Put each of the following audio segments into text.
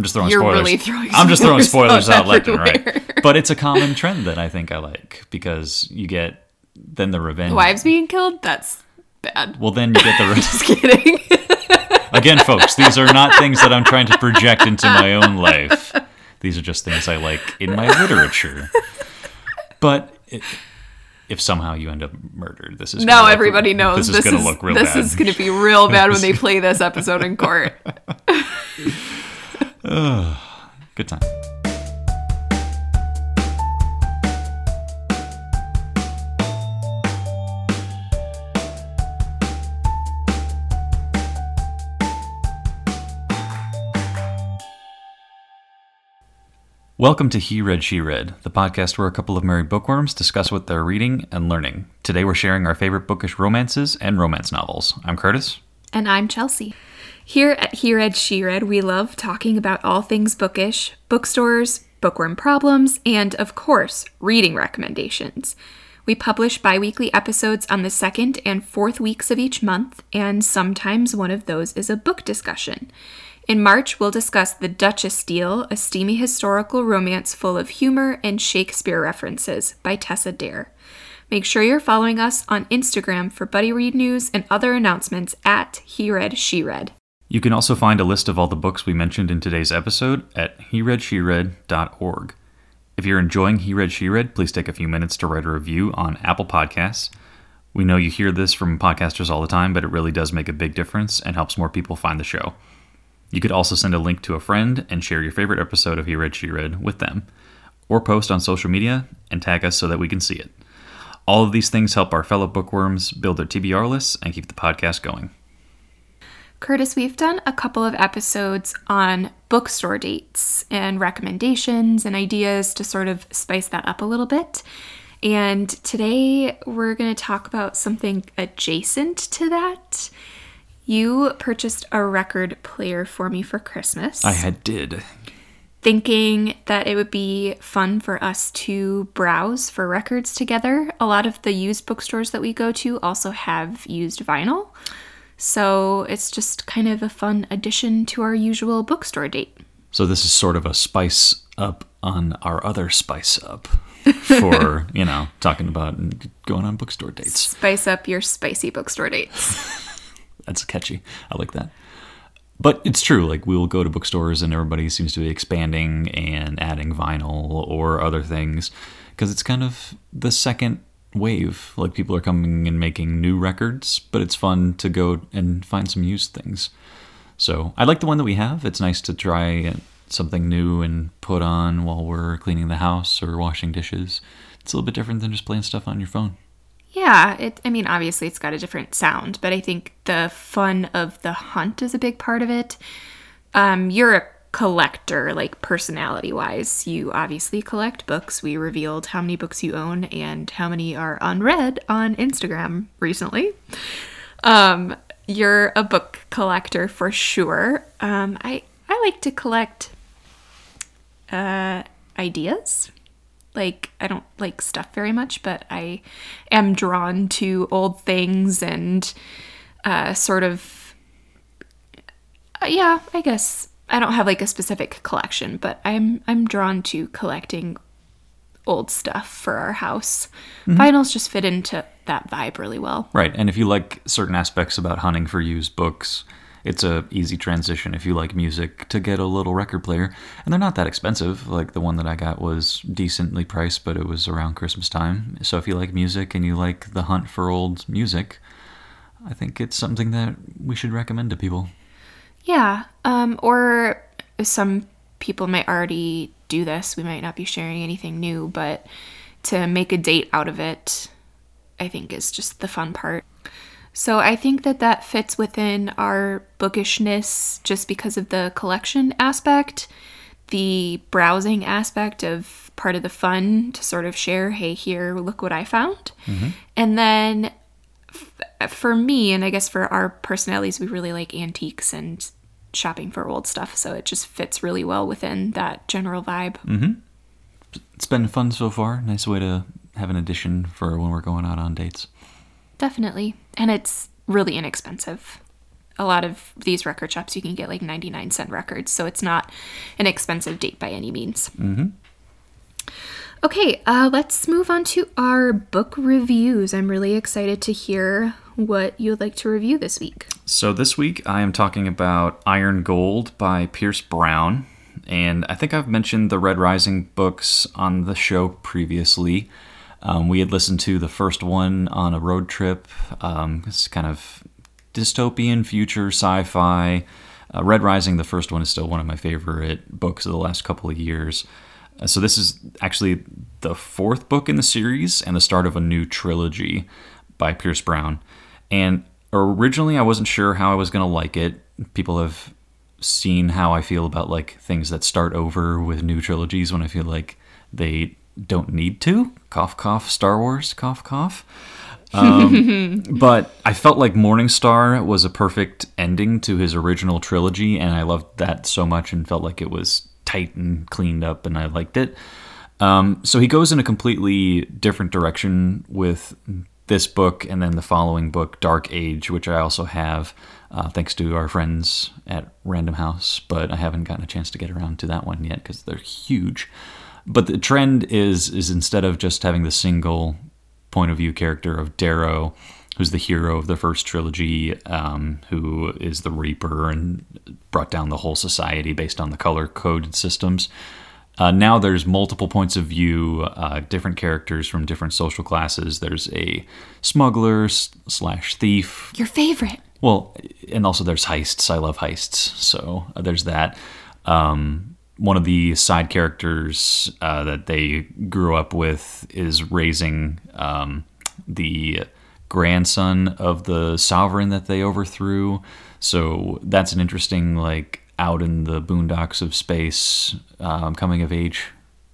I'm just throwing You're spoilers. really throwing I'm just throwing spoilers out out left and right. But it's a common trend that I think I like because you get then the revenge. Wives being killed? That's bad. Well, then you get the re- Just kidding. again, folks. These are not things that I'm trying to project into my own life. These are just things I like in my literature. But it, if somehow you end up murdered, this is now gonna look- everybody knows this is going to look real this bad. is going to be real bad when they play this episode in court. Good time. Welcome to He Read, She Read, the podcast where a couple of married bookworms discuss what they're reading and learning. Today we're sharing our favorite bookish romances and romance novels. I'm Curtis. And I'm Chelsea. Here at He Read, She Read, we love talking about all things bookish, bookstores, bookworm problems, and of course, reading recommendations. We publish bi weekly episodes on the second and fourth weeks of each month, and sometimes one of those is a book discussion. In March, we'll discuss The Duchess Deal, a steamy historical romance full of humor and Shakespeare references by Tessa Dare. Make sure you're following us on Instagram for Buddy Read news and other announcements at He Read, She Read. You can also find a list of all the books we mentioned in today's episode at hereadsheread.org. If you're enjoying He Read, She Read, please take a few minutes to write a review on Apple Podcasts. We know you hear this from podcasters all the time, but it really does make a big difference and helps more people find the show. You could also send a link to a friend and share your favorite episode of He Read, She Read with them, or post on social media and tag us so that we can see it. All of these things help our fellow bookworms build their TBR lists and keep the podcast going. Curtis, we've done a couple of episodes on bookstore dates and recommendations and ideas to sort of spice that up a little bit. And today we're going to talk about something adjacent to that. You purchased a record player for me for Christmas. I had did. thinking that it would be fun for us to browse for records together. A lot of the used bookstores that we go to also have used vinyl. So it's just kind of a fun addition to our usual bookstore date. So this is sort of a spice up on our other spice up for, you know, talking about going on bookstore dates. Spice up your spicy bookstore dates. That's catchy. I like that. But it's true, like we will go to bookstores and everybody seems to be expanding and adding vinyl or other things because it's kind of the second wave. Like people are coming and making new records, but it's fun to go and find some used things. So I like the one that we have. It's nice to try something new and put on while we're cleaning the house or washing dishes. It's a little bit different than just playing stuff on your phone. Yeah, it I mean obviously it's got a different sound, but I think the fun of the hunt is a big part of it. Um a collector like personality wise. You obviously collect books. We revealed how many books you own and how many are unread on Instagram recently. Um you're a book collector for sure. Um I I like to collect uh ideas like I don't like stuff very much, but I am drawn to old things and uh, sort of uh, yeah, I guess I don't have like a specific collection, but I'm I'm drawn to collecting old stuff for our house. Mm-hmm. Vinyls just fit into that vibe really well. Right, and if you like certain aspects about hunting for used books, it's a easy transition if you like music to get a little record player, and they're not that expensive. Like the one that I got was decently priced, but it was around Christmas time. So if you like music and you like the hunt for old music, I think it's something that we should recommend to people. Yeah, um, or some people might already do this. We might not be sharing anything new, but to make a date out of it, I think is just the fun part. So I think that that fits within our bookishness just because of the collection aspect, the browsing aspect of part of the fun to sort of share, hey, here, look what I found. And then for me, and I guess for our personalities, we really like antiques and shopping for old stuff. So it just fits really well within that general vibe. It's been fun so far. Nice way to have an addition for when we're going out on dates. Definitely. And it's really inexpensive. a lot of these record shops you can get like 99 cent records, so it's not an expensive date by any means. Mm-hmm. Okay, uh, let's move on to our book reviews. I'm really excited to hear what you would like to review this week. So, this week I am talking about Iron Gold by Pierce Brown. And I think I've mentioned the Red Rising books on the show previously. Um, we had listened to the first one on a road trip. Um, it's kind of dystopian future sci fi. Uh, Red Rising, the first one, is still one of my favorite books of the last couple of years. Uh, so, this is actually the fourth book in the series and the start of a new trilogy by Pierce Brown. And originally, I wasn't sure how I was going to like it. People have seen how I feel about like things that start over with new trilogies when I feel like they don't need to. Cough, cough, Star Wars, cough, cough. Um, but I felt like Morningstar was a perfect ending to his original trilogy, and I loved that so much and felt like it was tight and cleaned up, and I liked it. Um, so he goes in a completely different direction with this book and then the following book, Dark Age, which I also have uh, thanks to our friends at Random House, but I haven't gotten a chance to get around to that one yet because they're huge. But the trend is is instead of just having the single point of view character of Darrow, who's the hero of the first trilogy, um, who is the Reaper and brought down the whole society based on the color coded systems. Uh, now there's multiple points of view, uh, different characters from different social classes. There's a smuggler slash thief. Your favorite. Well, and also there's heists. I love heists, so uh, there's that. Um, one of the side characters uh, that they grew up with is raising um, the grandson of the sovereign that they overthrew. So that's an interesting, like, out in the boondocks of space, um, coming of age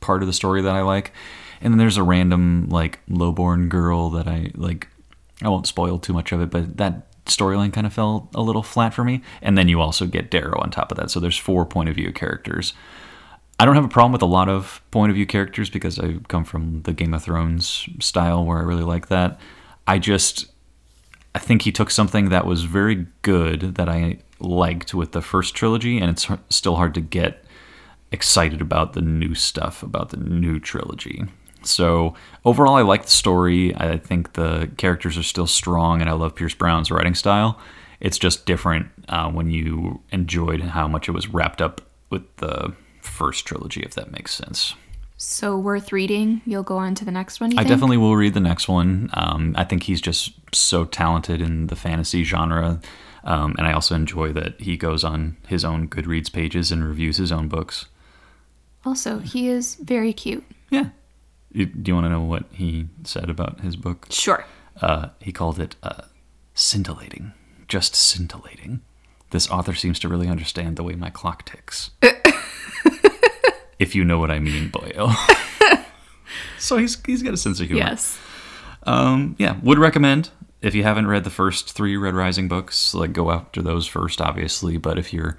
part of the story that I like. And then there's a random, like, lowborn girl that I like. I won't spoil too much of it, but that storyline kind of fell a little flat for me. And then you also get Darrow on top of that. So there's four point of view characters. I don't have a problem with a lot of point of view characters because I come from the Game of Thrones style where I really like that. I just I think he took something that was very good that I liked with the first trilogy and it's still hard to get excited about the new stuff about the new trilogy. So overall, I like the story. I think the characters are still strong, and I love Pierce Brown's writing style. It's just different uh, when you enjoyed how much it was wrapped up with the first trilogy, if that makes sense. So worth reading. You'll go on to the next one. I think? definitely will read the next one. Um, I think he's just so talented in the fantasy genre, um, and I also enjoy that he goes on his own Goodreads pages and reviews his own books. Also, he is very cute. Yeah, do you want to know what he said about his book? Sure. Uh, he called it uh, scintillating, just scintillating. This author seems to really understand the way my clock ticks. if you know what I mean, boyo. so he's he's got a sense of humor. Yes. Um, yeah, would recommend if you haven't read the first three Red Rising books, like go after those first, obviously. But if you're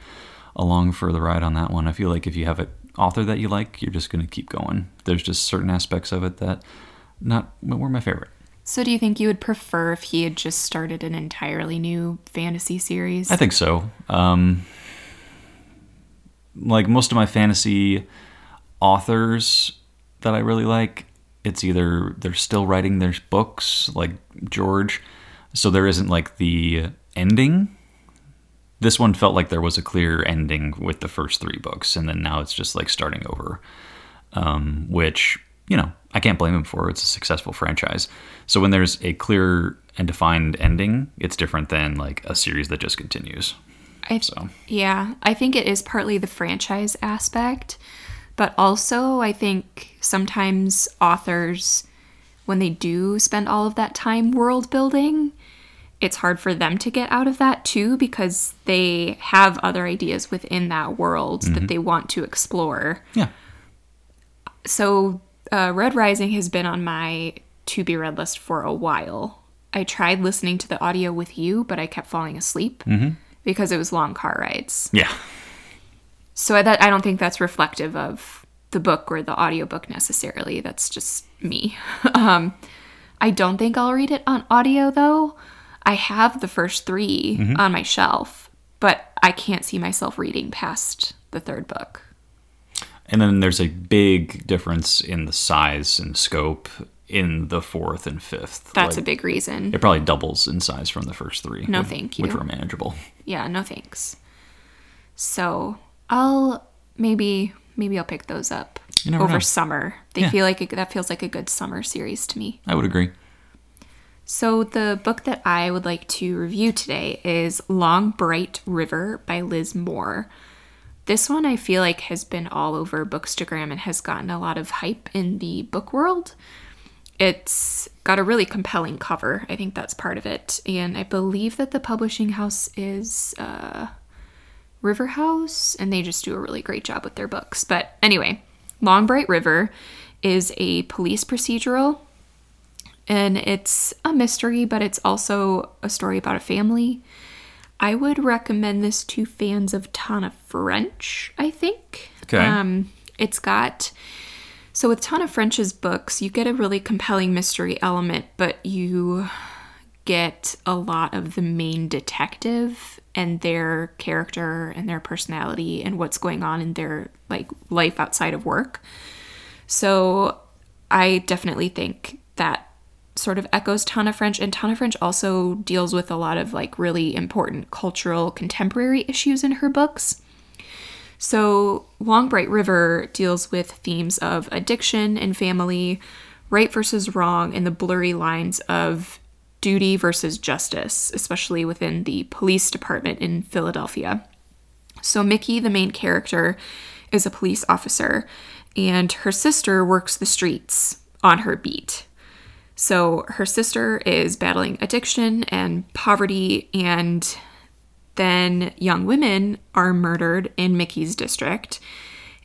along for the ride on that one, I feel like if you have an author that you like, you're just going to keep going. There's just certain aspects of it that not were my favorite. So, do you think you would prefer if he had just started an entirely new fantasy series? I think so. Um, like most of my fantasy authors that I really like, it's either they're still writing their books, like George, so there isn't like the ending this one felt like there was a clear ending with the first three books, and then now it's just like starting over. Um, which you know I can't blame him for. It's a successful franchise. So when there's a clear and defined ending, it's different than like a series that just continues. I, so yeah, I think it is partly the franchise aspect, but also I think sometimes authors, when they do spend all of that time world building, it's hard for them to get out of that too because they have other ideas within that world mm-hmm. that they want to explore. Yeah. So, uh, Red Rising has been on my to be read list for a while. I tried listening to the audio with you, but I kept falling asleep mm-hmm. because it was long car rides. Yeah. So I, that, I don't think that's reflective of the book or the audiobook necessarily. That's just me. um, I don't think I'll read it on audio though I have the first 3 mm-hmm. on my shelf. but I can't see myself reading past the third book. And then there's a big difference in the size and scope in the fourth and fifth. That's Like, a big reason. It probably doubles in size from the first three. No, which- thank Which were manageable. Yeah, no thanks. So I'll maybe maybe I'll pick those up over know. summer. They Yeah. feel like a, that feels like a good summer series to me. I would agree. So the book that I would like to review today is Long Bright River by Liz Moore. This one I feel like has been all over Bookstagram and has gotten a lot of hype in the book world. It's got a really compelling cover. I think that's part of it. And I believe that the publishing house is uh, River House, and they just do a really great job with their books. But anyway, Long Bright River is a police procedural and it's a mystery, but it's also a story about a family. I would recommend this to fans of Tana French, I think. Okay. Um, it's got so with Tana French's books, you get a really compelling mystery element, but you get a lot of the main detective and their character and their personality and what's going on in their like life outside of work. So I definitely think that sort of echoes Tana French, and Tana French also deals with a lot of like really important cultural contemporary issues in her books. So, Long Bright River deals with themes of addiction and family, right versus wrong, and the blurry lines of duty versus justice, especially within the police department in Philadelphia. So, Mickey, the main character, is a police officer, and her sister works the streets on her beat. So, her sister is battling addiction and poverty, and then young women are murdered in Mickey's district.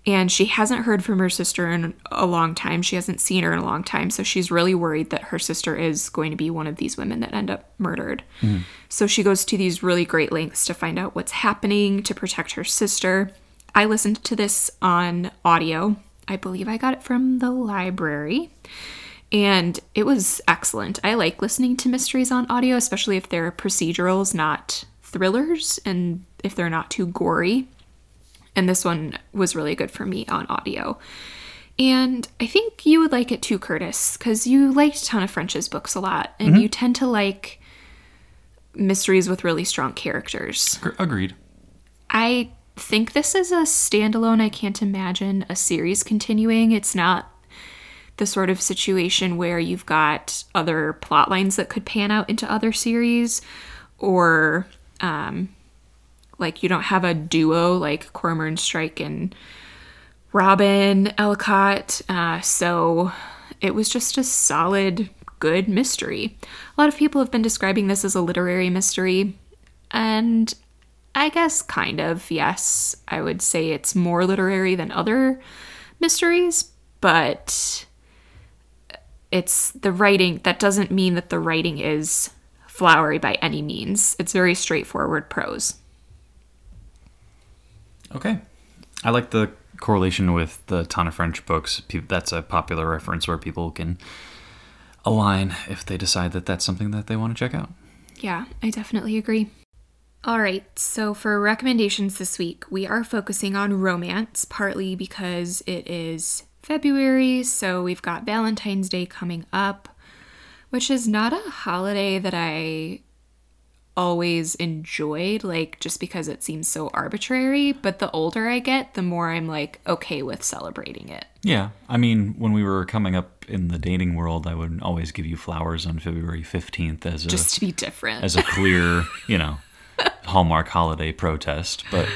And she hasn't heard from her sister in a long time. She hasn't seen her in a long time. So she's really worried that her sister is going to be one of these women that end up murdered. Mm-hmm. So she goes to these really great lengths to find out what's happening to protect her sister. I listened to this on audio. I believe I got it from the library. And it was excellent. I like listening to mysteries on audio, especially if they're procedurals, not thrillers, and if they're not too gory. And this one was really good for me on audio. And I think you would like it too, Curtis, because you liked Tana French's books a lot, and mm-hmm. you tend to like mysteries with really strong characters. Agreed. I think this is a standalone. I can't imagine a series continuing. It's not the sort of situation where you've got other plot lines that could pan out into other series or um, like you don't have a duo like Cormoran Strike and Robin Ellacott. Uh, so it was just a solid, good mystery. A lot of people have been describing this as a literary mystery, and I guess kind of, yes. I would say it's more literary than other mysteries, but it's the writing that doesn't mean that the writing is flowery by any means. It's very straightforward prose. Okay. I like the correlation with the Tana French books. That's a popular reference where people can align if they decide that that's something that they want to check out. Yeah, I definitely agree. All right, so for recommendations this week, we are focusing on romance, partly because it is February, so we've got Valentine's Day coming up, which is not a holiday that I always enjoyed, like just because it seems so arbitrary. But the older I get, the more I'm like okay with celebrating it. Yeah. I mean, when we were coming up in the dating world, I would always give you flowers on February 15th as a Just to be different. as a clear, you know, Hallmark holiday protest, but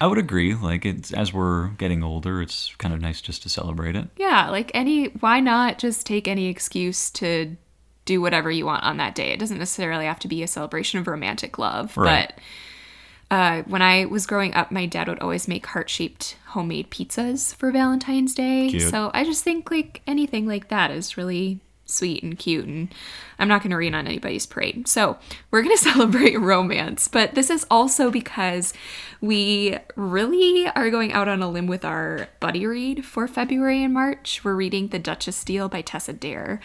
I would agree like it's as we're getting older, it's kind of nice just to celebrate it. Yeah, like any, why not just take any excuse to do whatever you want on that day? It doesn't necessarily have to be a celebration of romantic love. Right. But uh, when I was growing up, my dad would always make heart shaped homemade pizzas for Valentine's Day. Cute. So I just think like anything like that is really sweet and cute. And I'm not going to rain on anybody's parade. So we're going to celebrate romance. But this is also because we really are going out on a limb with our buddy read for February and March. We're reading The Duchess Deal by Tessa Dare,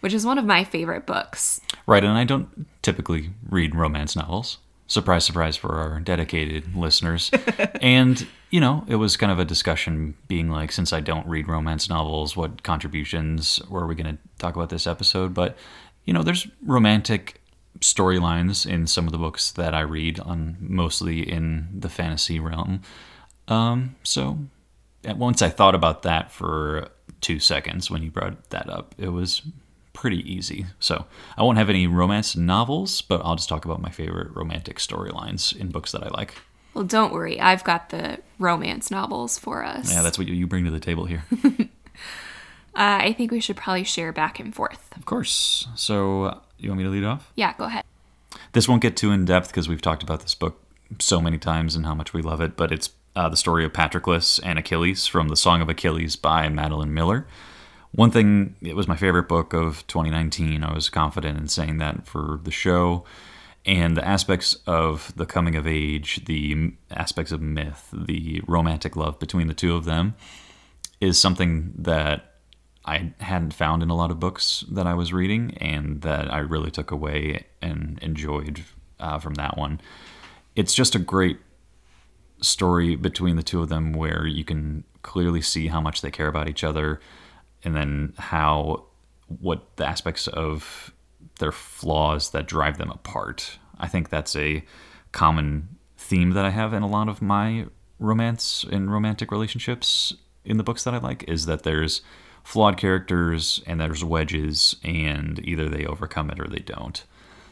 which is one of my favorite books. Right, and I don't typically read romance novels. Surprise, surprise for our dedicated listeners. and, you know, it was kind of a discussion being like, since I don't read romance novels, what contributions were we going to talk about this episode? But, you know, there's romantic storylines in some of the books that I read, on mostly in the fantasy realm. Um, so once I thought about that for two seconds when you brought that up, it was pretty easy. So I won't have any romance novels, but I'll just talk about my favorite romantic storylines in books that I like. Well, don't worry. I've got the romance novels for us. Yeah, that's what you bring to the table here. uh, I think we should probably share back and forth. Of course. So uh, you want me to lead off? Yeah, go ahead. This won't get too in depth because we've talked about this book so many times and how much we love it, but it's uh, the story of Patroclus and Achilles from the Song of Achilles by Madeline Miller. One thing, it was my favorite book of 2019. I was confident in saying that for the show. And the aspects of the coming of age, the aspects of myth, the romantic love between the two of them is something that I hadn't found in a lot of books that I was reading and that I really took away and enjoyed uh, from that one. It's just a great story between the two of them where you can clearly see how much they care about each other and then how what the aspects of their flaws that drive them apart. I think that's a common theme that I have in a lot of my romance and romantic relationships in the books that I like is that there's flawed characters and there's wedges and either they overcome it or they don't.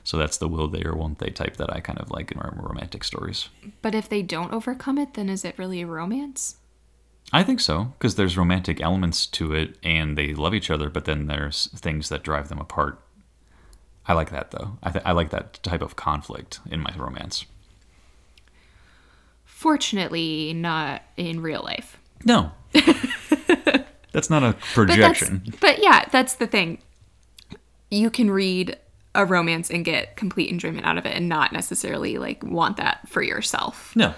So that's the will they or won't they type that I kind of like in romantic stories. But if they don't overcome it, then is it really a romance? I think so, because there's romantic elements to it and they love each other, but then there's things that drive them apart. I like that though. I, th- I like that type of conflict in my romance. Fortunately, not in real life. No. that's not a projection. But, but yeah, that's the thing. You can read a romance and get complete enjoyment out of it and not necessarily like want that for yourself. No.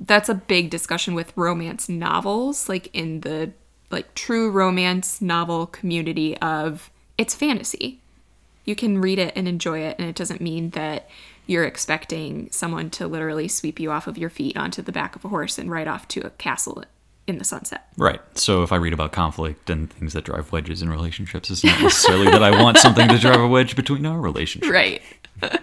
That's a big discussion with romance novels, like in the like true romance novel community of it's fantasy. You can read it and enjoy it and it doesn't mean that you're expecting someone to literally sweep you off of your feet onto the back of a horse and ride off to a castle in the sunset. Right. So if I read about conflict and things that drive wedges in relationships, it's not necessarily that I want something to drive a wedge between our relationship. Right.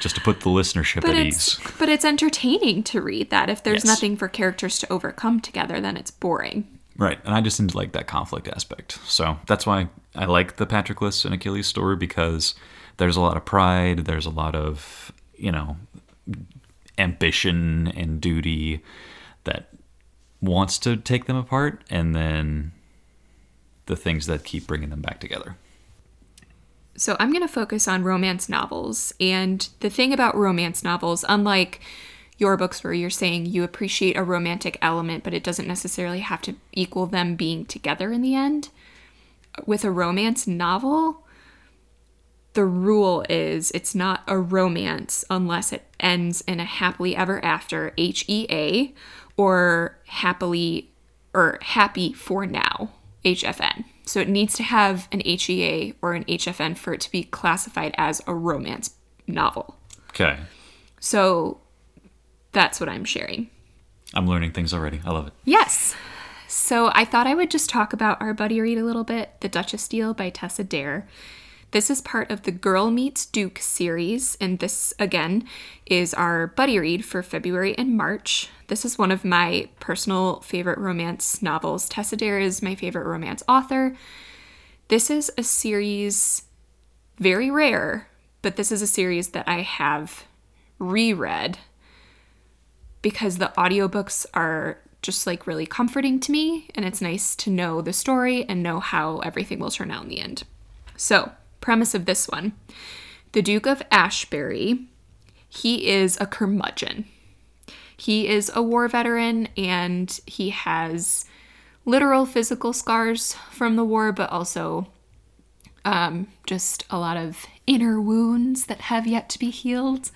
Just to put the listenership but at ease. But it's entertaining to read that. If there's Yes. nothing for characters to overcome together, then it's boring. Right. And I just didn't like that conflict aspect. So that's why I like the Patroclus and Achilles story because there's a lot of pride, there's a lot of, you know, ambition and duty that wants to take them apart and then the things that keep bringing them back together. So I'm going to focus on romance novels. And the thing about romance novels, unlike your books where you're saying you appreciate a romantic element, but it doesn't necessarily have to equal them being together in the end, with a romance novel, the rule is it's not a romance unless it ends in a happily ever after, H E A, or happily or happy for now, HFN. So it needs to have an HEA or an HFN for it to be classified as a romance novel. Okay. So that's what I'm sharing. I'm learning things already. I love it. Yes. So I thought I would just talk about our buddy read a little bit, The Duchess Deal by Tessa Dare. This is part of the Girl Meets Duke series, and this again is our buddy read for February and March. This is one of my personal favorite romance novels. Tessa Dare is my favorite romance author. This is a series very rare, but this is a series that I have reread because the audiobooks are just like really comforting to me and it's nice to know the story and know how everything will turn out in the end. So, premise of this one. The Duke of Ashbury, he is a curmudgeon. He is a war veteran and he has literal physical scars from the war, but also um, just a lot of inner wounds that have yet to be healed.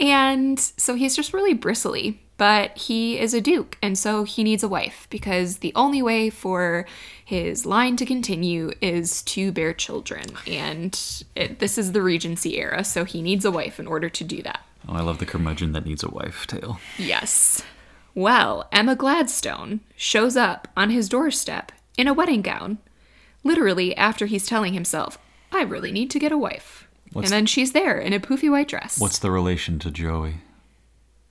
And so he's just really bristly. but he is a duke, and so he needs a wife because the only way for his line to continue is to bear children. And it, this is the Regency era, so he needs a wife in order to do that. Oh, I love the curmudgeon that needs a wife tale. Yes. Well, Emma Gladstone shows up on his doorstep in a wedding gown, literally after he's telling himself, I really need to get a wife. What's- and then she's there in a poofy white dress. What's the relation to Joey?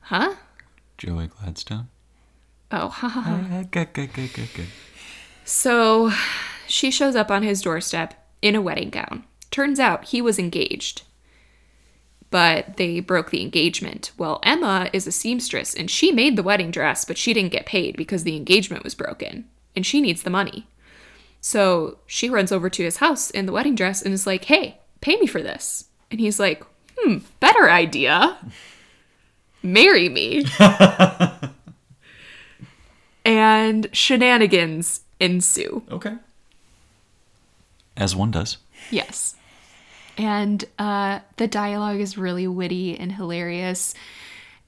Huh? Joey Gladstone? Oh, ha ha ha. Good, good, good, good, good. So she shows up on his doorstep in a wedding gown. Turns out he was engaged, but they broke the engagement. Well, Emma is a seamstress and she made the wedding dress, but she didn't get paid because the engagement was broken and she needs the money. So she runs over to his house in the wedding dress and is like, hey, pay me for this. And he's like, hmm, better idea. Marry me. and shenanigans ensue. Okay. As one does. Yes. And uh, the dialogue is really witty and hilarious.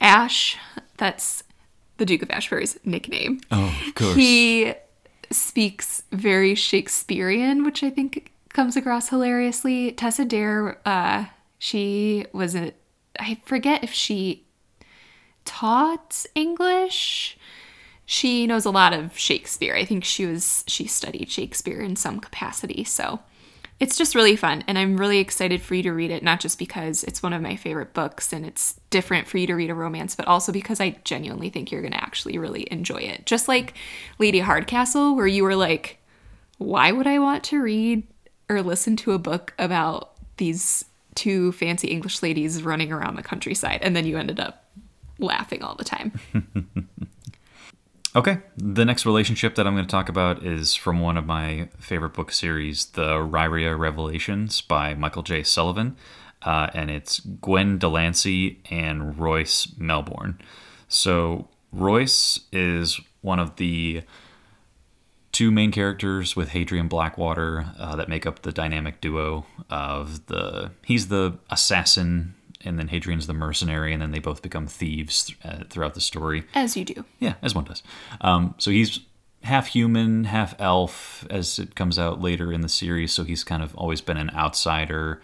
Ash, that's the Duke of Ashbury's nickname. Oh, of course. He speaks very Shakespearean, which I think comes across hilariously. Tessa Dare, uh, she was a, I forget if she taught English. She knows a lot of Shakespeare. I think she was she studied Shakespeare in some capacity. So it's just really fun and I'm really excited for you to read it not just because it's one of my favorite books and it's different for you to read a romance but also because I genuinely think you're going to actually really enjoy it. Just like Lady Hardcastle where you were like why would I want to read or listen to a book about these two fancy English ladies running around the countryside and then you ended up laughing all the time. Okay, the next relationship that I'm going to talk about is from one of my favorite book series, The Riyria Revelations by Michael J. Sullivan. Uh, and it's Gwen DeLancy and Royce Melborn. So, Royce is one of the two main characters with Hadrian Blackwater uh, that make up the dynamic duo of the. He's the assassin, and then Hadrian's the mercenary, and then they both become thieves uh, throughout the story. As you do. Yeah, as one does. Um, so he's half human, half elf, as it comes out later in the series. So he's kind of always been an outsider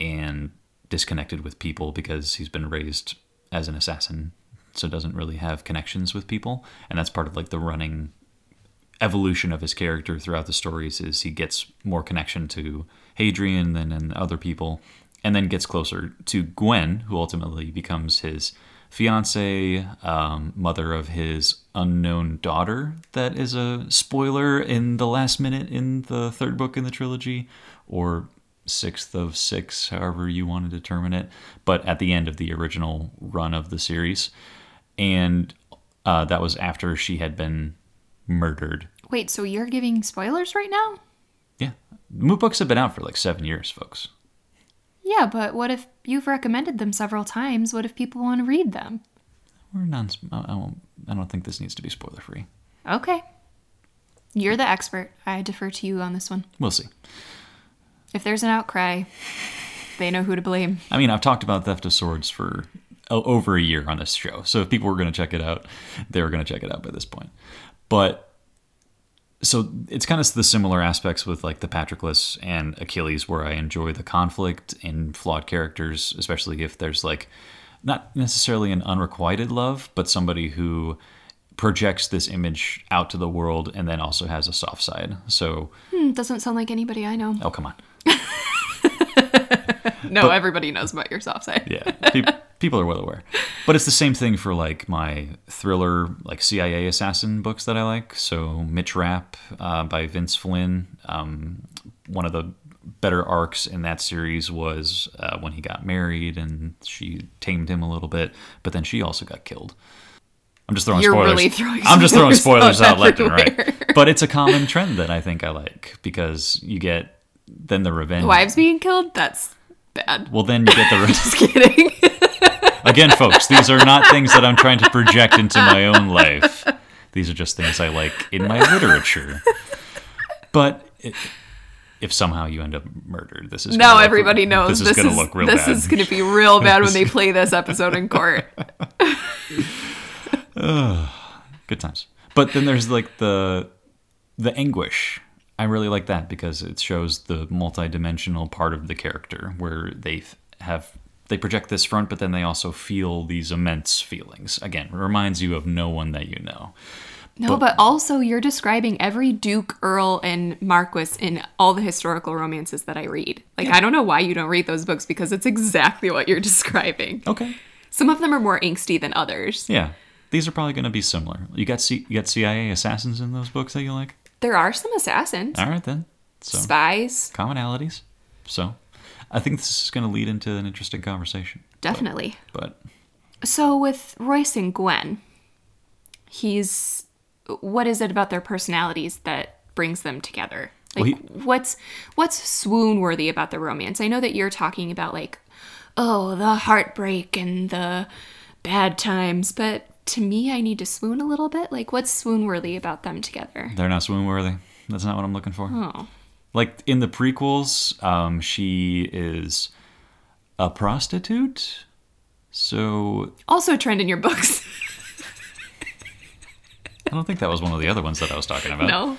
and disconnected with people because he's been raised as an assassin, so doesn't really have connections with people. And that's part of like the running evolution of his character throughout the stories is he gets more connection to Hadrian than and other people, and then gets closer to Gwen, who ultimately becomes his fiance, um, mother of his unknown daughter. That is a spoiler in the last minute in the third book in the trilogy, or sixth of six, however you want to determine it. But at the end of the original run of the series, and uh, that was after she had been murdered. Wait, so you're giving spoilers right now? Yeah, moot books have been out for like seven years, folks. Yeah, but what if you've recommended them several times? What if people want to read them? We're non. I don't. I don't think this needs to be spoiler free. Okay. You're the expert. I defer to you on this one. We'll see. If there's an outcry, they know who to blame. I mean, I've talked about Theft of Swords for over a year on this show, so if people were going to check it out, they were going to check it out by this point. But so it's kind of the similar aspects with like the Patroclus and Achilles, where I enjoy the conflict in flawed characters, especially if there's like not necessarily an unrequited love, but somebody who projects this image out to the world and then also has a soft side. So, Hmm, doesn't sound like anybody I know. oh come on, No, everybody knows about your soft side. yeah, pe- people are well aware. But it's the same thing for like my thriller, like CIA assassin books that I like. So Mitch Rapp uh, by Vince Flynn. Um, one of the better arcs in that series was uh, when he got married and she tamed him a little bit, but then she also got killed. I'm just throwing You're spoilers. really throwing I'm just throwing spoilers out out left and right. But it's a common trend that I think I like because you get then the revenge. Wives being killed? That's bad. Well, then you get the re- Just kidding. Again, folks, these are not things that I'm trying to project into my own life. These are just things I like in my literature. But it, if somehow you end up murdered, this is now gonna look- everybody knows this is going to look real bad. this bad. is going to be real bad when they play this episode in court. Good times. But then there's like the the anguish. I really like that because it shows the multidimensional part of the character where they have they project this front, but then they also feel these immense feelings. Again, it reminds you of no one that you know. No, but, also you're describing every duke, earl, and marquis in all the historical romances that I read. Like I don't know why you don't read those books because it's exactly what you're describing. Okay. Some of them are more angsty than others. Yeah. These are probably going to be similar. You got C- you got CIA assassins in those books that you like? There are some assassins, All right then. So spies, commonalities. So I think this is going to lead into an interesting conversation. definitely. But So with Royce and Gwen, he's what is it about their personalities that brings them together? Like Well, what's what's swoon worthy about the romance? I know that you're talking about like oh, the heartbreak and the bad times, but to me I need to swoon a little bit. Like what's swoon worthy about them together? they're not swoon worthy. That's not what I'm looking for. Oh. Like in the prequels, um, she is a prostitute. So Also a trend in your books. I don't think that was one of the other ones that I was talking about. no.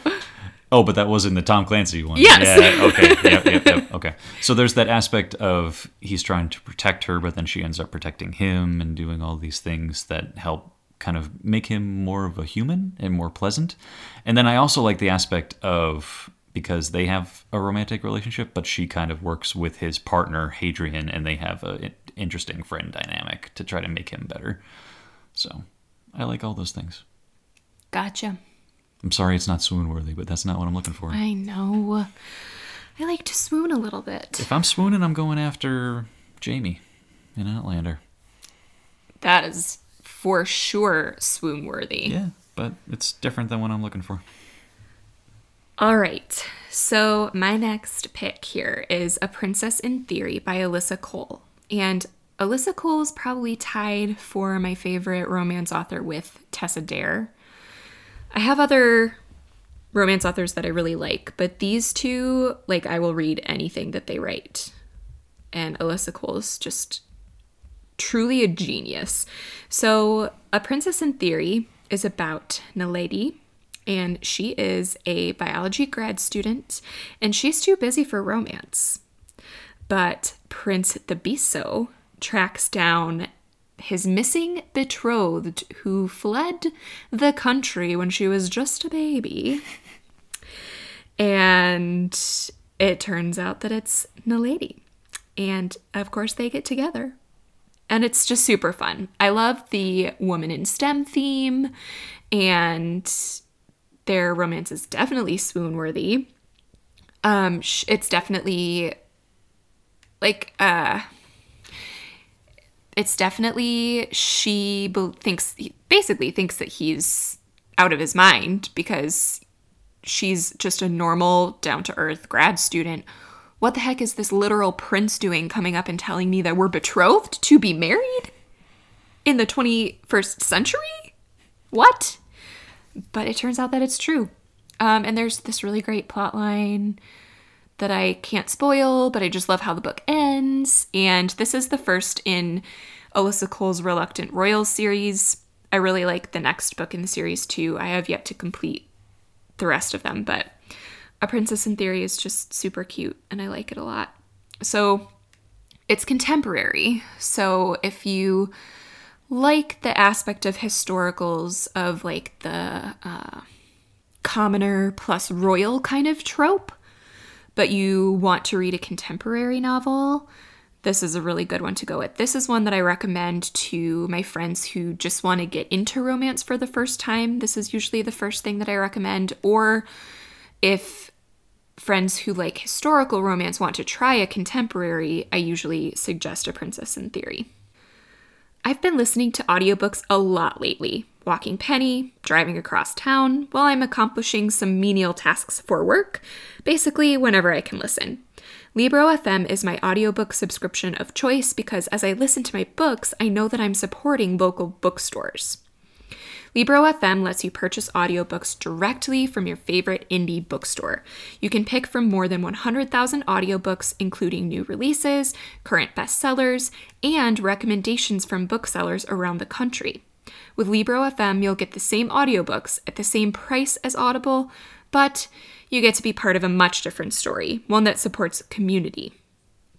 Oh, but that was in the Tom Clancy one. Yes. Yeah. Okay. Yep. Yep. Yep. Okay. So there's that aspect of he's trying to protect her, but then she ends up protecting him and doing all these things that help kind of make him more of a human and more pleasant. And then I also like the aspect of because they have a romantic relationship, but she kind of works with his partner Hadrian, and they have an interesting friend dynamic to try to make him better. So I like all those things. Gotcha. I'm sorry it's not swoon worthy, but that's not what I'm looking for. I know. I like to swoon a little bit. If I'm swooning, I'm going after Jamie in Outlander. That is for sure swoon worthy. Yeah, but it's different than what I'm looking for. All right. So, my next pick here is A Princess in Theory by Alyssa Cole. And Alyssa Cole is probably tied for my favorite romance author with Tessa Dare. I have other romance authors that I really like, but these two, like, I will read anything that they write. And Alyssa Cole is just truly a genius. So, A Princess in Theory is about Naledi, and she is a biology grad student, and she's too busy for romance. But Prince Thabiso tracks down his missing betrothed who fled the country when she was just a baby. And it turns out that it's Naledi. And of course, they get together. And it's just super fun. I love the woman in STEM theme, and their romance is definitely swoon worthy. Um, it's definitely like uh, it's definitely she be- thinks basically thinks that he's out of his mind because she's just a normal down to earth grad student. What the heck is this literal prince doing coming up and telling me that we're betrothed to be married in the 21st century? What? But it turns out that it's true. Um, and there's this really great plot line that I can't spoil, but I just love how the book ends. And this is the first in Alyssa Cole's Reluctant Royals series. I really like the next book in the series too. I have yet to complete the rest of them, but A Princess in Theory is just super cute and I like it a lot. So it's contemporary. So if you like the aspect of historicals of like the uh, commoner plus royal kind of trope, but you want to read a contemporary novel, this is a really good one to go with. This is one that I recommend to my friends who just want to get into romance for the first time. This is usually the first thing that I recommend. Or if friends who like historical romance want to try a contemporary, I usually suggest A Princess in Theory. I've been listening to audiobooks a lot lately, walking Penny, driving across town, while I'm accomplishing some menial tasks for work, basically whenever I can listen. Libro FM is my audiobook subscription of choice because as I listen to my books, I know that I'm supporting local bookstores. Libro FM lets you purchase audiobooks directly from your favorite indie bookstore. You can pick from more than 100,000 audiobooks, including new releases, current bestsellers, and recommendations from booksellers around the country. With Libro FM, you'll get the same audiobooks at the same price as Audible, but you get to be part of a much different story, one that supports community.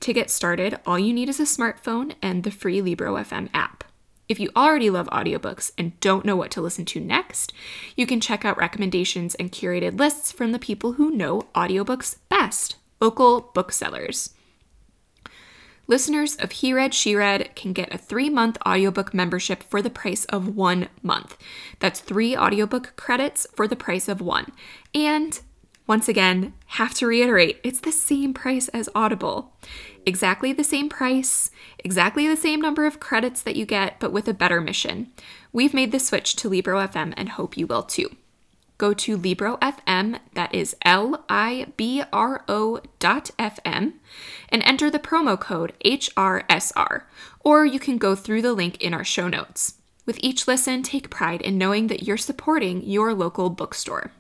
To get started, all you need is a smartphone and the free Libro FM app. If you already love audiobooks and don't know what to listen to next, you can check out recommendations and curated lists from the people who know audiobooks best local booksellers. Listeners of He Read, She Read can get a three month audiobook membership for the price of one month. That's three audiobook credits for the price of one. And once again, have to reiterate, it's the same price as Audible. Exactly the same price, exactly the same number of credits that you get, but with a better mission. We've made the switch to Libro FM and hope you will too. Go to Libro FM, that is L I B R O dot FM, and enter the promo code HRSR, or you can go through the link in our show notes. With each listen, take pride in knowing that you're supporting your local bookstore.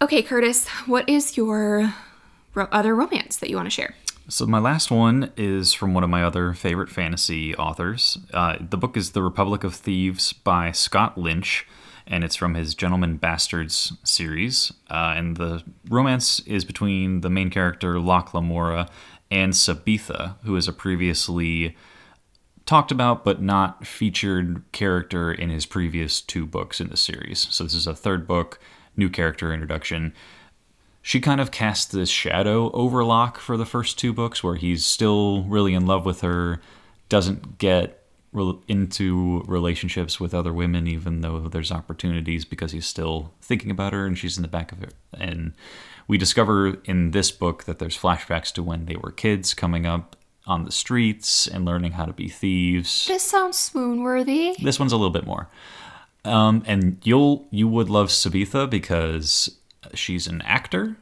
Okay, Curtis, what is your ro- other romance that you want to share? So my last one is from one of my other favorite fantasy authors. Uh, the book is *The Republic of Thieves* by Scott Lynch, and it's from his *Gentlemen Bastards* series. Uh, and the romance is between the main character Locke Lamora and Sabetha, who is a previously talked about but not featured character in his previous two books in the series. So this is a third book, new character introduction. She kind of casts this shadow over Locke for the first two books, where he's still really in love with her, doesn't get rel- into relationships with other women, even though there's opportunities because he's still thinking about her and she's in the back of it. And we discover in this book that there's flashbacks to when they were kids coming up on the streets and learning how to be thieves. This sounds swoon worthy. This one's a little bit more. Um, and you'll you would love Sabetha because she's an actor.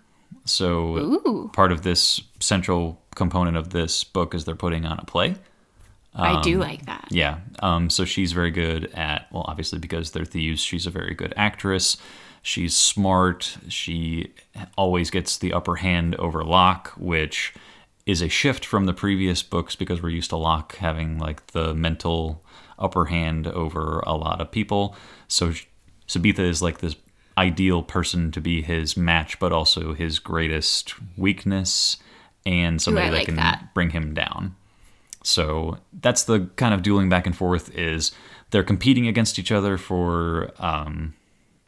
So Ooh. part of this central component of this book is they're putting on a play. I do like that. Yeah. Um, so she's very good at, well, obviously because they're thieves, she's a very good actress. She's smart. She always gets the upper hand over Locke, which is a shift from the previous books because we're used to Locke having like the mental upper hand over a lot of people. So Sabetha is like this ideal person to be his match, but also his greatest weakness and somebody that like can that. bring him down. So that's the kind of dueling back and forth is they're competing against each other for um,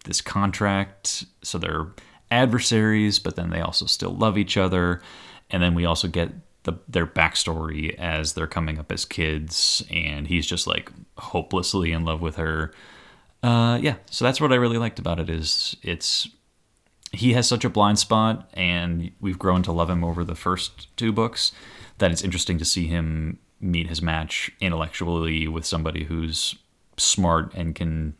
this contract. So they're adversaries, but then they also still love each other. And then we also get the, their backstory as they're coming up as kids, and he's just like hopelessly in love with her. Uh, yeah, so that's what I really liked about it is it's he has such a blind spot, and we've grown to love him over the first two books that it's interesting to see him meet his match intellectually with somebody who's smart and can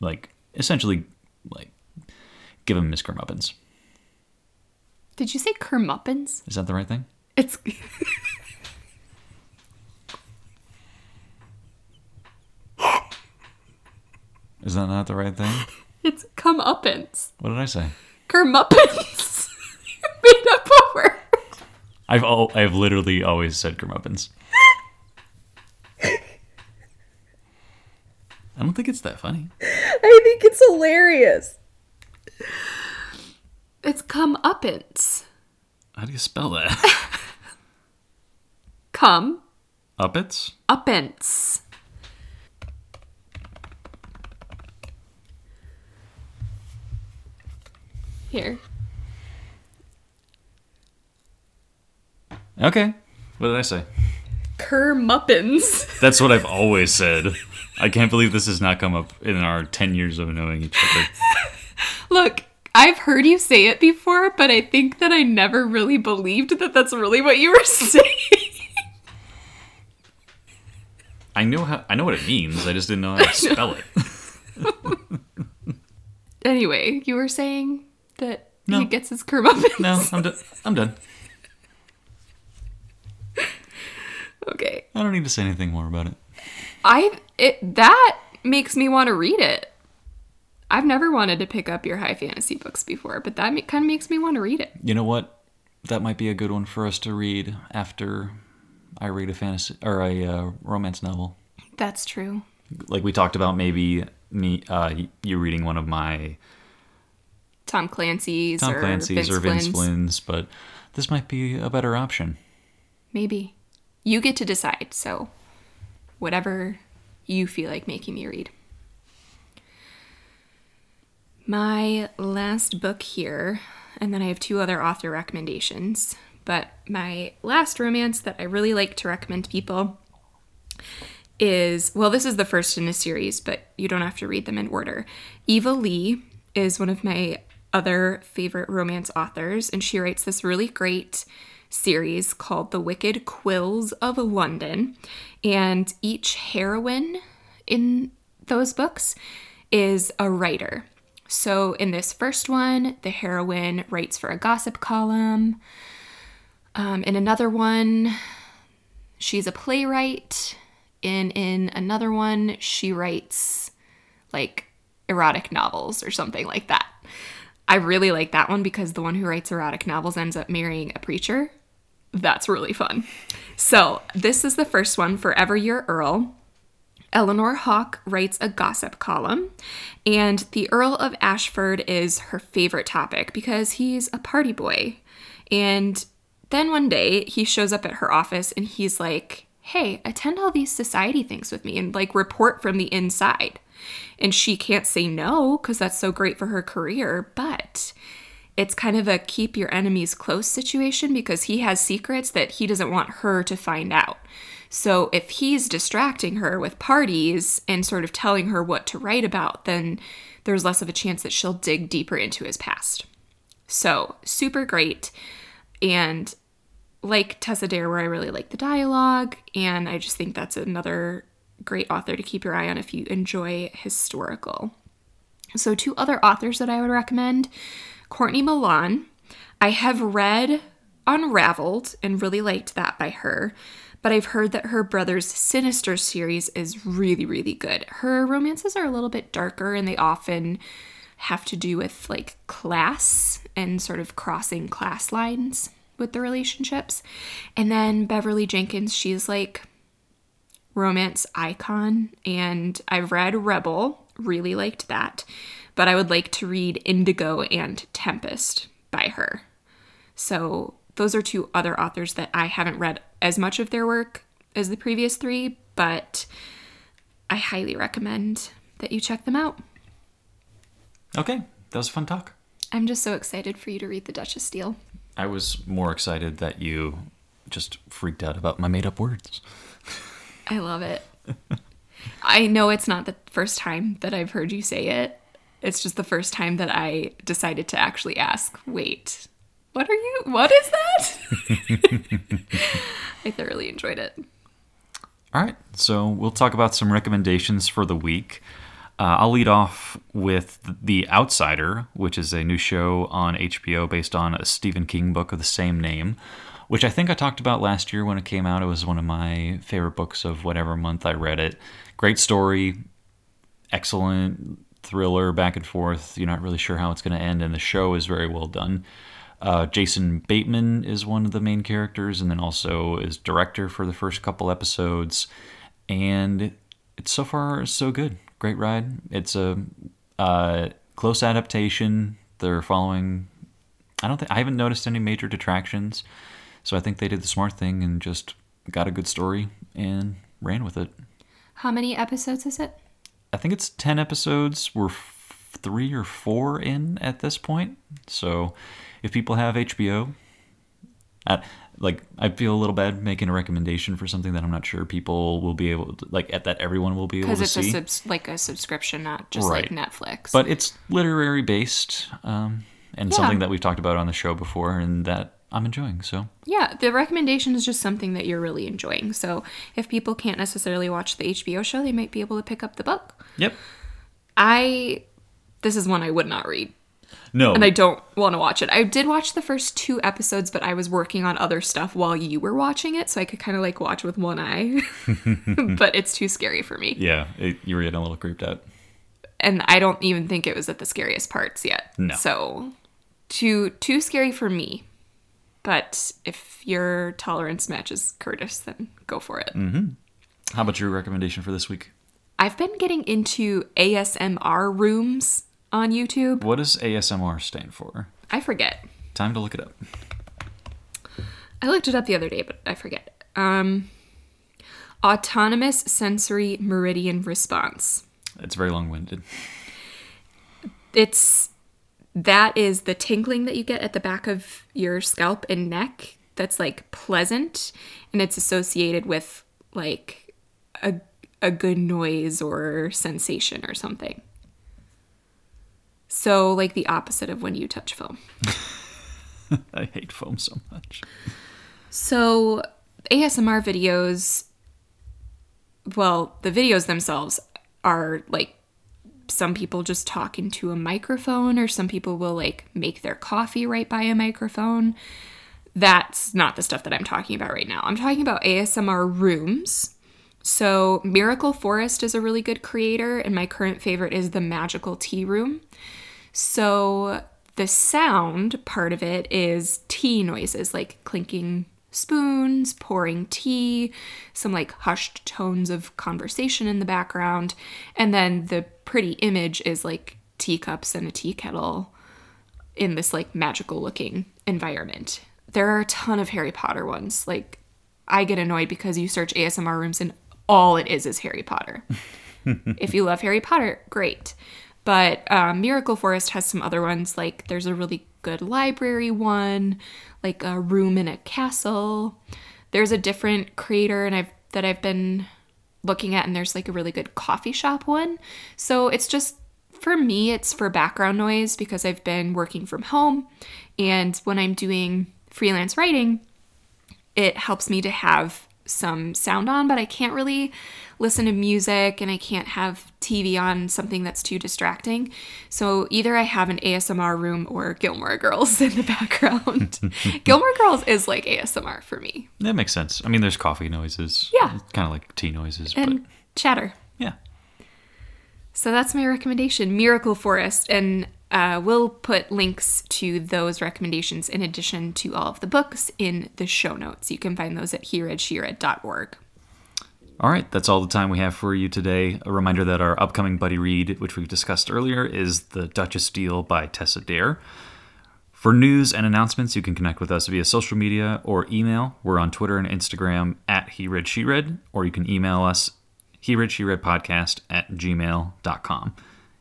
like essentially like give him his comeuppance. Did you say Kermuppins? Is that the right thing? It's Is that not the right thing? it's comeuppance. What did I say? Kermuppins. you made up a word. I've al- I've literally always said comeuppance. I don't think it's that funny. I think it's hilarious. It's comeuppance. How do you spell that? Come Uppets? uppance. Here. Okay. What did I say? Kermuppins. That's what I've always said. I can't believe this has not come up in our 10 years of knowing each other. Look, I've heard you say it before, but I think that I never really believed that that's really what you were saying. I know how I know what it means. I just didn't know how to spell it. anyway, you were saying that No. he gets his kermuppins. No, I'm done. I'm done. Okay. I don't need to say anything more about it. I it that makes me want to read it. I've never wanted to pick up your high fantasy books before, but that kind of makes me want to read it. You know what? That might be a good one for us to read after I read a fantasy or a uh, romance novel. That's true. like we talked about, maybe me, uh, you reading one of my Tom Clancy's Tom or Clancy's Vince or Vince Flynn's. Flynn's, but this might be a better option. Maybe. You get to decide. So, whatever you feel like making me read. My last book here, and then I have two other author recommendations. But my last romance that I really like to recommend to people is well, this is the first in a series, but you don't have to read them in order. Eva Leigh is one of my other favorite romance authors, and she writes this really great series called The Wicked Quills of London. And each heroine in those books is a writer. So in this first one, the heroine writes for a gossip column. Um, in another one, she's a playwright. In in another one, she writes like erotic novels or something like that. I really like that one because the one who writes erotic novels ends up marrying a preacher. That's really fun. So, this is the first one, Forever Your Earl. Eleanor Hawke writes a gossip column, and the Earl of Ashford is her favorite topic because he's a party boy. And then one day he shows up at her office and he's like, Hey, attend all these society things with me and like report from the inside. And she can't say no because that's so great for her career, but it's kind of a keep your enemies close situation because he has secrets that he doesn't want her to find out. So if he's distracting her with parties and sort of telling her what to write about, then there's less of a chance that she'll dig deeper into his past. So, super great. And like Tessa Dare, where I really like the dialogue, and I just think that's another great author to keep your eye on if you enjoy historical. So, two other authors that I would recommend Courtney Milan. I have read Unraveled and really liked that by her, but I've heard that her Brothers Sinister series is really, really good. Her romances are a little bit darker and they often have to do with like class and sort of crossing class lines with the relationships. And then Beverly Jenkins, she's like romance icon and I've read Rebel, really liked that, but I would like to read Indigo and Tempest by her. So those are two other authors that I haven't read as much of their work as the previous three, but I highly recommend that you check them out. Okay, that was a fun talk. I'm just so excited for you to read The Duchess Deal. I was more excited that you just freaked out about my made up words. I love it. I know it's not the first time that I've heard you say it. It's just the first time that I decided to actually ask, wait, what are you? What is that? I thoroughly enjoyed it. All right, so we'll talk about some recommendations for the week. Uh, I'll lead off with The Outsider, which is a new show on HBO based on a Stephen King book of the same name, which I think I talked about last year when it came out. It was one of my favorite books of whatever month I read it. Great story, excellent thriller back and forth. You're not really sure how it's going to end, and the show is very well done. Uh, Jason Bateman is one of the main characters, and then also is director for the first couple episodes. And it's so far so good. Great ride. It's a uh, close adaptation. They're following. I don't think I haven't noticed any major detractions, so I think they did the smart thing and just got a good story and ran with it. How many episodes is it? I think it's 10 episodes. We're f- three or four in at this point. So if people have HBO, I, like I feel a little bad making a recommendation for something that I'm not sure people will be able to, like, at that everyone will be able Because to it's see. a subs- like a subscription, not just Right. like Netflix. but it's literary based um, and Yeah. something that we've talked about on the show before and that I'm enjoying. So yeah, the recommendation is just something that you're really enjoying. So if people can't necessarily watch the HBO show, they might be able to pick up the book. yep. I this is one I would not read. No. and I don't want to watch it. I did watch the first two episodes, but I was working on other stuff while you were watching it, so I could kind of like watch with one eye. but it's too scary for me. yeah, it, you were getting a little creeped out. And I don't even think it was at the scariest parts yet. No. So too too scary for me. But if your tolerance matches Curtis, then go for it. Mm. How about your recommendation for this week? I've been getting into ASMR rooms on YouTube. What does ASMR stand for? I forget. Time to look it up. I looked it up the other day, but I forget. Um, autonomous sensory meridian response. It's very long winded. It's that is the tingling that you get at the back of your scalp and neck that's like pleasant and it's associated with like a a good noise or sensation or something. So like the opposite of when you touch foam. I hate foam so much. So ASMR videos well, the videos themselves are like some people just talk into a microphone or some people will like make their coffee right by a microphone. That's not the stuff that I'm talking about right now. I'm talking about ASMR rooms. So, Miracle Forest is a really good creator, and my current favorite is the Magical Tea Room. So, the sound part of it is tea noises like clinking spoons, pouring tea, some like hushed tones of conversation in the background, and then the pretty image is like teacups and a tea kettle in this like magical looking environment. There are a ton of Harry Potter ones. Like I get annoyed because you search ASMR rooms and all it is is Harry Potter. if you love Harry Potter, great. But um, Miracle Forest has some other ones. Like there's a really good library one, like a room in a castle. There's a different creator, and I've that I've been looking at, and there's like a really good coffee shop one. So it's just for me, it's for background noise because I've been working from home, and when I'm doing freelance writing, it helps me to have some sound on, but I can't really listen to music and I can't have TV on something that's too distracting. So either I have an ASMR room or Gilmore Girls in the background. Gilmore Girls is like ASMR for me. That makes sense. I mean, there's coffee noises. Yeah. Kind of like tea noises, And but chatter. yeah. So that's my recommendation, Miracle Forest. And uh, we'll put links to those recommendations in addition to all of the books in the show notes. You can find those at hereadsheread.org. All right, that's all the time we have for you today. A reminder that our upcoming buddy read, which we've discussed earlier, is The Duchess Deal by Tessa Dare. For news and announcements, you can connect with us via social media or email. We're on Twitter and Instagram at He Read She Read, or you can email us He Read She Read podcast at gmail.com.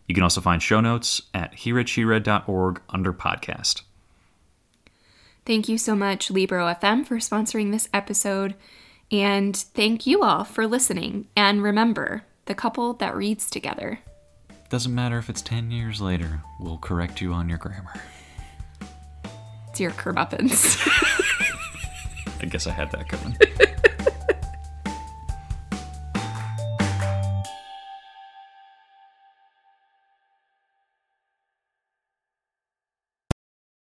You can also find show notes at hereadsheread.org under podcast. Thank you so much, Libro FM, for sponsoring this episode. And thank you all for listening. And remember, the couple that reads together. Doesn't matter if it's 10 years later, we'll correct you on your grammar. It's your. I guess I had that coming.